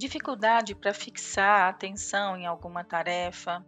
dificuldade para fixar a atenção em alguma tarefa,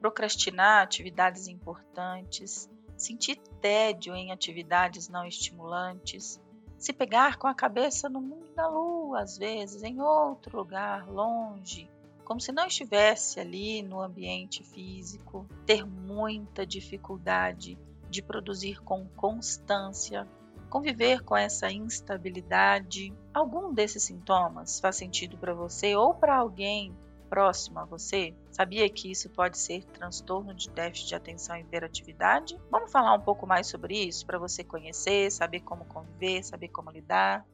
procrastinar atividades importantes, sentir tédio em atividades não estimulantes, se pegar com a cabeça no mundo da lua, às vezes, em outro lugar, longe, como se não estivesse ali no ambiente físico, ter muita dificuldade de produzir com constância, conviver com essa instabilidade. Algum desses sintomas faz sentido para você ou para alguém próximo a você? Sabia que isso pode ser transtorno de déficit de atenção e hiperatividade? Vamos falar um pouco mais sobre isso para você conhecer, saber como conviver, saber como lidar.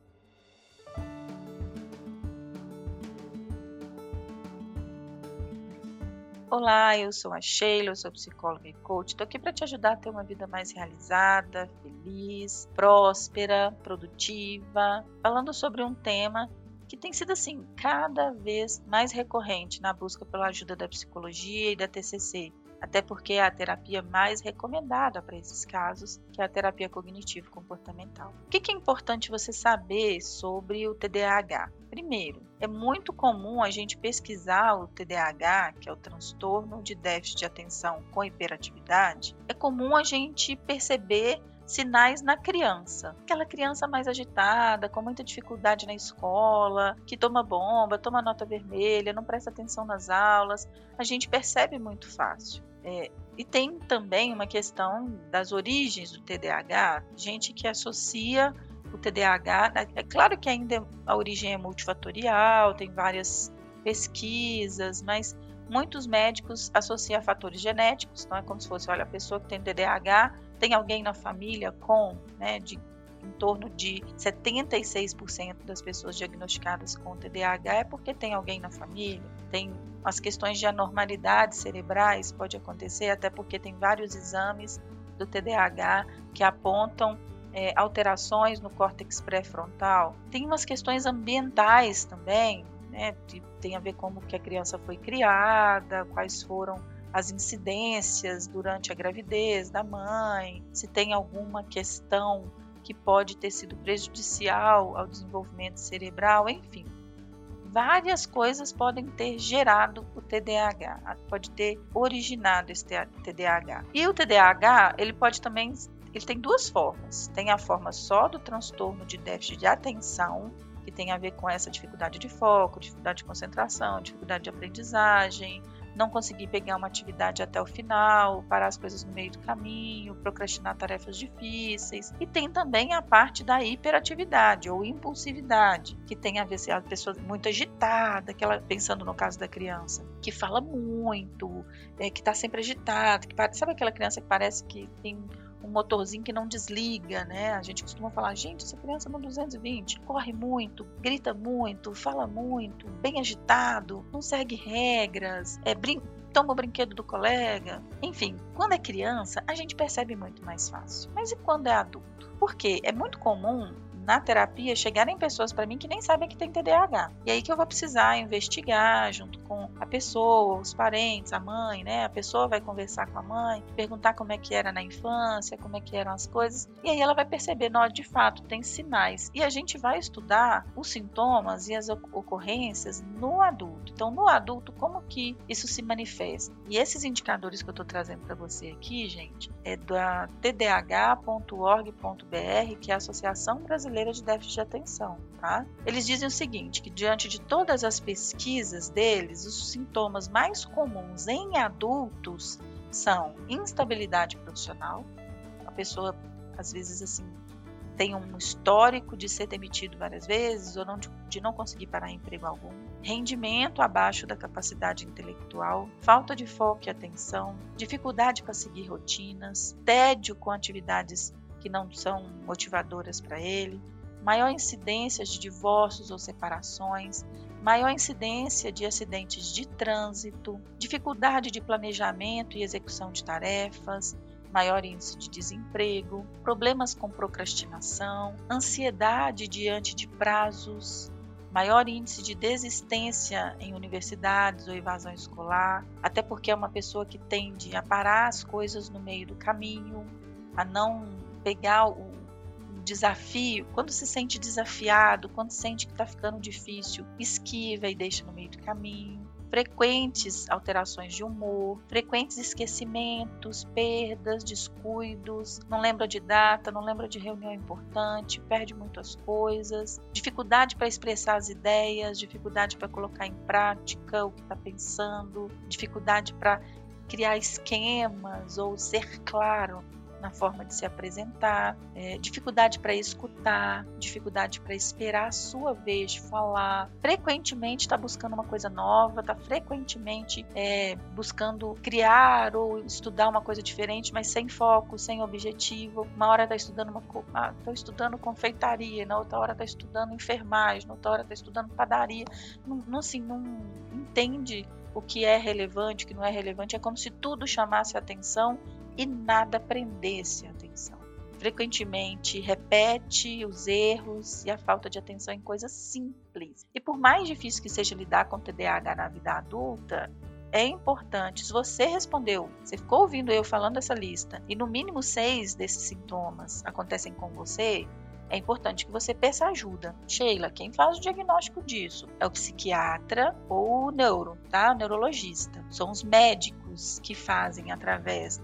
Olá, eu sou a Sheila, eu sou psicóloga e coach. Estou aqui para te ajudar a ter uma vida mais realizada, feliz, próspera, produtiva, falando sobre um tema que tem sido assim cada vez mais recorrente na busca pela ajuda da psicologia e da TCC, até porque é a terapia mais recomendada para esses casos, que é a terapia cognitivo-comportamental. O que é importante você saber sobre o TDAH? Primeiro, é muito comum a gente pesquisar o TDAH, que é o transtorno de déficit de atenção com hiperatividade. É comum a gente perceber sinais na criança. Aquela criança mais agitada, com muita dificuldade na escola, que toma bomba, toma nota vermelha, não presta atenção nas aulas, a gente percebe muito fácil. É, e tem também uma questão das origens do TDAH, gente que associa o TDAH. Né, é claro que ainda a origem é multifatorial, tem várias pesquisas, mas muitos médicos associam fatores genéticos, então é como se fosse, olha, a pessoa que tem TDAH tem alguém na família com, né, de em torno de 76% das pessoas diagnosticadas com TDAH é porque tem alguém na família, tem as questões de anormalidades cerebrais, pode acontecer até porque tem vários exames do TDAH que apontam é, alterações no córtex pré-frontal. Tem umas questões ambientais também, né, que tem a ver como que a criança foi criada, quais foram as incidências durante a gravidez da mãe, se tem alguma questão que pode ter sido prejudicial ao desenvolvimento cerebral, enfim. Várias coisas podem ter gerado o TDAH, pode ter originado esse TDAH. E o TDAH, ele pode também, ele tem duas formas. Tem a forma só do transtorno de déficit de atenção, que tem a ver com essa dificuldade de foco, dificuldade de concentração, dificuldade de aprendizagem, não conseguir pegar uma atividade até o final, parar as coisas no meio do caminho, procrastinar tarefas difíceis. E tem também a parte da hiperatividade ou impulsividade, que tem a ver se a pessoa muito agitada, que ela, pensando no caso da criança, que fala muito, é, que está sempre agitada, que sabe aquela criança que parece que tem motorzinho que não desliga, né? A gente costuma falar, gente, essa criança no 220 corre muito, grita muito, fala muito, bem agitado, não segue regras, é brin toma o brinquedo do colega. Enfim, quando é criança, a gente percebe muito mais fácil. Mas e quando é adulto? Porque é muito comum na terapia chegarem pessoas para mim que nem sabem que tem TDAH. E aí que eu vou precisar investigar junto com a pessoa, os parentes, a mãe, né? A pessoa vai conversar com a mãe, perguntar como é que era na infância, como é que eram as coisas, e aí ela vai perceber, não, de fato, tem sinais. E a gente vai estudar os sintomas e as ocorrências no adulto. Então, no adulto, como que isso se manifesta? E esses indicadores que eu estou trazendo para você aqui, gente, é da tdh.org.br, que é a Associação Brasileira Brasileira de Déficit de Atenção. Tá? Eles dizem o seguinte, que diante de todas as pesquisas deles, os sintomas mais comuns em adultos são instabilidade profissional, a pessoa às vezes assim tem um histórico de ser demitido várias vezes ou não, de, de não conseguir parar em emprego algum, rendimento abaixo da capacidade intelectual, falta de foco e atenção, dificuldade para seguir rotinas, tédio com atividades que não são motivadoras para ele, maior incidência de divórcios ou separações, maior incidência de acidentes de trânsito, dificuldade de planejamento e execução de tarefas, maior índice de desemprego, problemas com procrastinação, ansiedade diante de prazos, maior índice de desistência em universidades ou evasão escolar, até porque é uma pessoa que tende a parar as coisas no meio do caminho, a não pegar o desafio, quando se sente desafiado, quando sente que está ficando difícil, esquiva e deixa no meio do caminho. Frequentes alterações de humor, frequentes esquecimentos, perdas, descuidos, não lembra de data, não lembra de reunião importante, perde muitas coisas, dificuldade para expressar as ideias, dificuldade para colocar em prática o que está pensando, dificuldade para criar esquemas ou ser claro na forma de se apresentar, é, dificuldade para escutar, dificuldade para esperar a sua vez de falar, frequentemente está buscando uma coisa nova, está frequentemente é, buscando criar ou estudar uma coisa diferente, mas sem foco, sem objetivo. Uma hora está estudando uma ah, estudando confeitaria, na outra hora está estudando enfermagem, na outra hora está estudando padaria. Não, não, assim, não entende o que é relevante, o que não é relevante. É como se tudo chamasse atenção e nada prendesse a atenção. Frequentemente repete os erros e a falta de atenção em coisas simples. E por mais difícil que seja lidar com TDAH na vida adulta, é importante. Se você respondeu, você ficou ouvindo eu falando essa lista, e no mínimo seis desses sintomas acontecem com você, é importante que você peça ajuda. Sheila, quem faz o diagnóstico disso? É o psiquiatra ou o neuro, tá? O neurologista. São os médicos que fazem através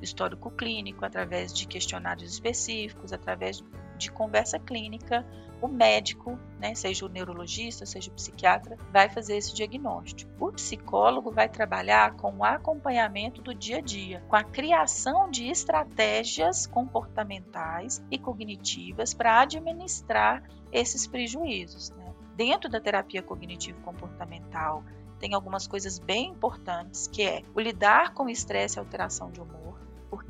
histórico clínico, através de questionários específicos, através de conversa clínica, o médico, né, seja o neurologista, seja o psiquiatra, vai fazer esse diagnóstico. O psicólogo vai trabalhar com o acompanhamento do dia a dia, com a criação de estratégias comportamentais e cognitivas para administrar esses prejuízos. Né? Dentro da terapia cognitivo-comportamental, tem algumas coisas bem importantes, que é o lidar com estresse e alteração de humor,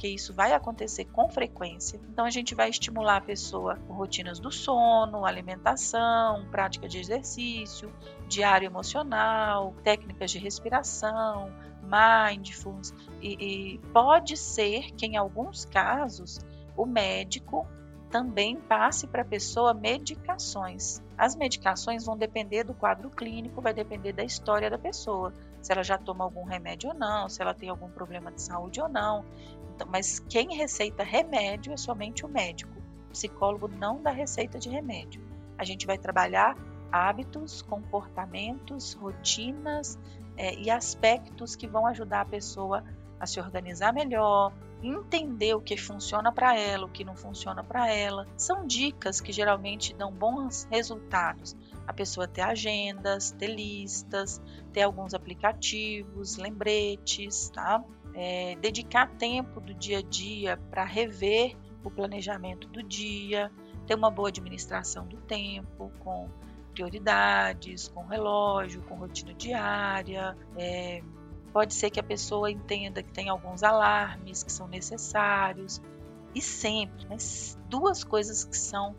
porque isso vai acontecer com frequência. Então a gente vai estimular a pessoa com rotinas do sono, alimentação, prática de exercício, diário emocional, técnicas de respiração, mindfulness e, e pode ser que em alguns casos o médico também passe para a pessoa medicações. As medicações vão depender do quadro clínico, vai depender da história da pessoa, se ela já toma algum remédio ou não, se ela tem algum problema de saúde ou não. Então, mas quem receita remédio é somente o médico. O psicólogo não dá receita de remédio. A gente vai trabalhar hábitos, comportamentos, rotinas é, e aspectos que vão ajudar a pessoa a se organizar melhor, entender o que funciona para ela, o que não funciona para ela. São dicas que geralmente dão bons resultados. A pessoa ter agendas, ter listas, ter alguns aplicativos, lembretes, tá? É, dedicar tempo do dia a dia para rever o planejamento do dia, ter uma boa administração do tempo, com prioridades, com relógio, com rotina diária. É, Pode ser que a pessoa entenda que tem alguns alarmes que são necessários. E sempre, né, duas coisas que são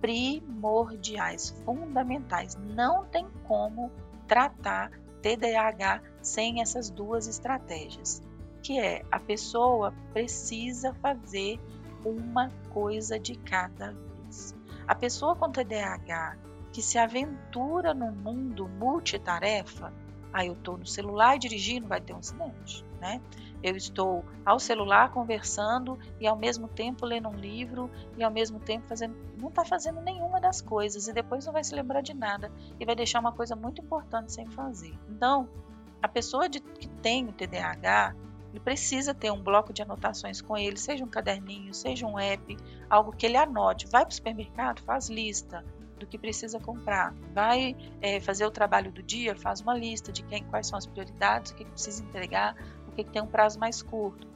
primordiais, fundamentais. Não tem como tratar TDAH sem essas duas estratégias, que é a pessoa precisa fazer uma coisa de cada vez. A pessoa com TDAH que se aventura no mundo multitarefa, Aí eu estou no celular e dirigindo, vai ter um acidente, né? Eu estou ao celular conversando e ao mesmo tempo lendo um livro e ao mesmo tempo fazendo, não está fazendo nenhuma das coisas e depois não vai se lembrar de nada e vai deixar uma coisa muito importante sem fazer. Então, a pessoa de, que tem o TDAH, ele precisa ter um bloco de anotações com ele, seja um caderninho, seja um app, algo que ele anote. Vai para o supermercado, faz lista, do que precisa comprar. Vai é, fazer o trabalho do dia, faz uma lista de quem, quais são as prioridades, o que, precisa entregar, que, tem um prazo mais curto.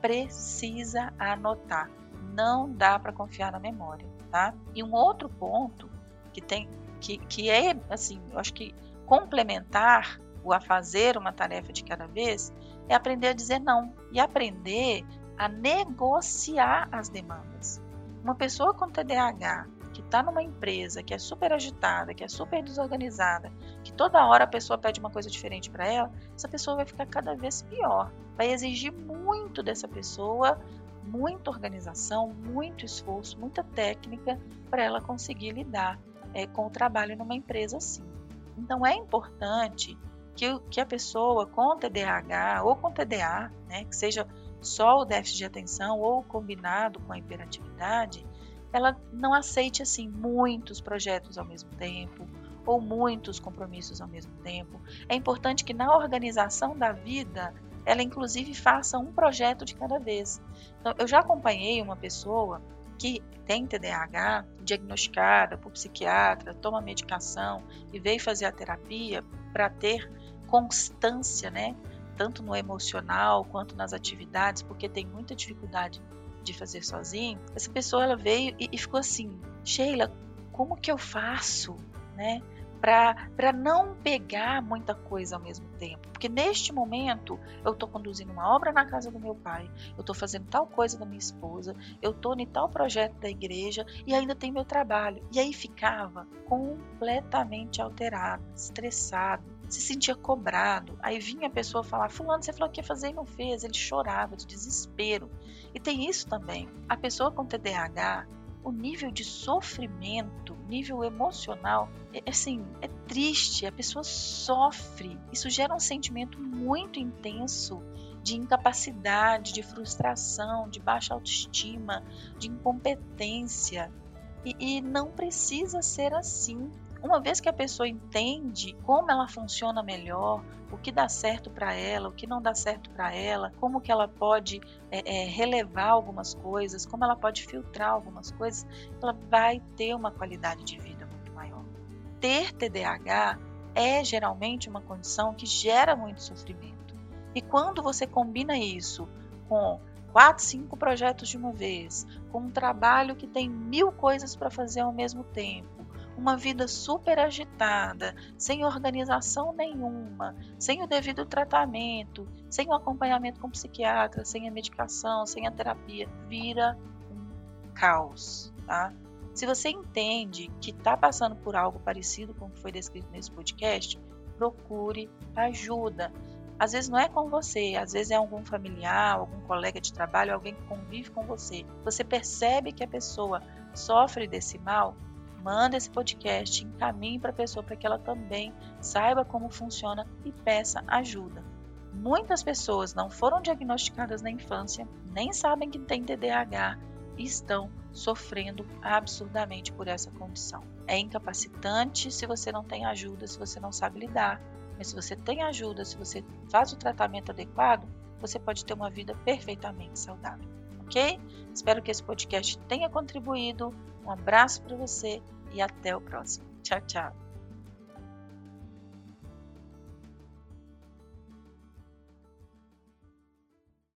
Precisa anotar. Não dá para confiar na memória, tá? E um outro ponto que tem que, que é assim, eu acho que complementar o a fazer uma tarefa de cada vez é aprender a dizer não e aprender a negociar as demandas. Uma pessoa com TDAH que está numa empresa que é super agitada, que é super desorganizada, que toda hora a pessoa pede uma coisa diferente para ela, essa pessoa vai ficar cada vez pior. Vai exigir muito dessa pessoa, muita organização, muito esforço, muita técnica para ela conseguir lidar é, com o trabalho numa empresa assim. Então é importante que, que a pessoa com TDAH ou com TDA, né, que seja só o déficit de atenção ou combinado com a hiperatividade, ela não aceite assim muitos projetos ao mesmo tempo ou muitos compromissos ao mesmo tempo. É importante que na organização da vida ela inclusive faça um projeto de cada vez. Então, eu já acompanhei uma pessoa que tem TDAH, diagnosticada por psiquiatra, toma medicação e veio fazer a terapia para ter constância, né? Tanto no emocional quanto nas atividades, porque tem muita dificuldade de fazer sozinho. Essa pessoa ela veio e, e ficou assim, Sheila, como que eu faço, né? para não pegar muita coisa ao mesmo tempo. Porque neste momento eu estou conduzindo uma obra na casa do meu pai, eu estou fazendo tal coisa da minha esposa, eu estou em tal projeto da igreja e ainda tem meu trabalho. E aí ficava completamente alterado, estressado, se sentia cobrado. Aí vinha a pessoa falar: Fulano, você falou que ia fazer e não fez. Ele chorava de desespero. E tem isso também. A pessoa com TDAH, o nível de sofrimento, nível emocional, é, assim, é triste, a pessoa sofre. Isso gera um sentimento muito intenso de incapacidade, de frustração, de baixa autoestima, de incompetência. E, e não precisa ser assim. Uma vez que a pessoa entende como ela funciona melhor, o que dá certo para ela, o que não dá certo para ela, como que ela pode é, é, relevar algumas coisas, como ela pode filtrar algumas coisas, ela vai ter uma qualidade de vida muito maior. Ter TDAH é geralmente uma condição que gera muito sofrimento. E quando você combina isso com quatro, cinco projetos de uma vez, com um trabalho que tem mil coisas para fazer ao mesmo tempo, uma vida super agitada, sem organização nenhuma, sem o devido tratamento, sem o acompanhamento com o psiquiatra, sem a medicação, sem a terapia, vira um caos, tá? Se você entende que está passando por algo parecido com o que foi descrito nesse podcast, procure ajuda. Às vezes não é com você, às vezes é algum familiar, algum colega de trabalho, alguém que convive com você. Você percebe que a pessoa sofre desse mal, manda esse podcast, encaminhe para a pessoa para que ela também saiba como funciona e peça ajuda. Muitas pessoas não foram diagnosticadas na infância, nem sabem que tem TDAH e estão sofrendo absurdamente por essa condição. É incapacitante se você não tem ajuda, se você não sabe lidar, mas se você tem ajuda, se você faz o tratamento adequado, você pode ter uma vida perfeitamente saudável. Ok? Espero que esse podcast tenha contribuído. Um abraço para você e até o próximo. Tchau, tchau.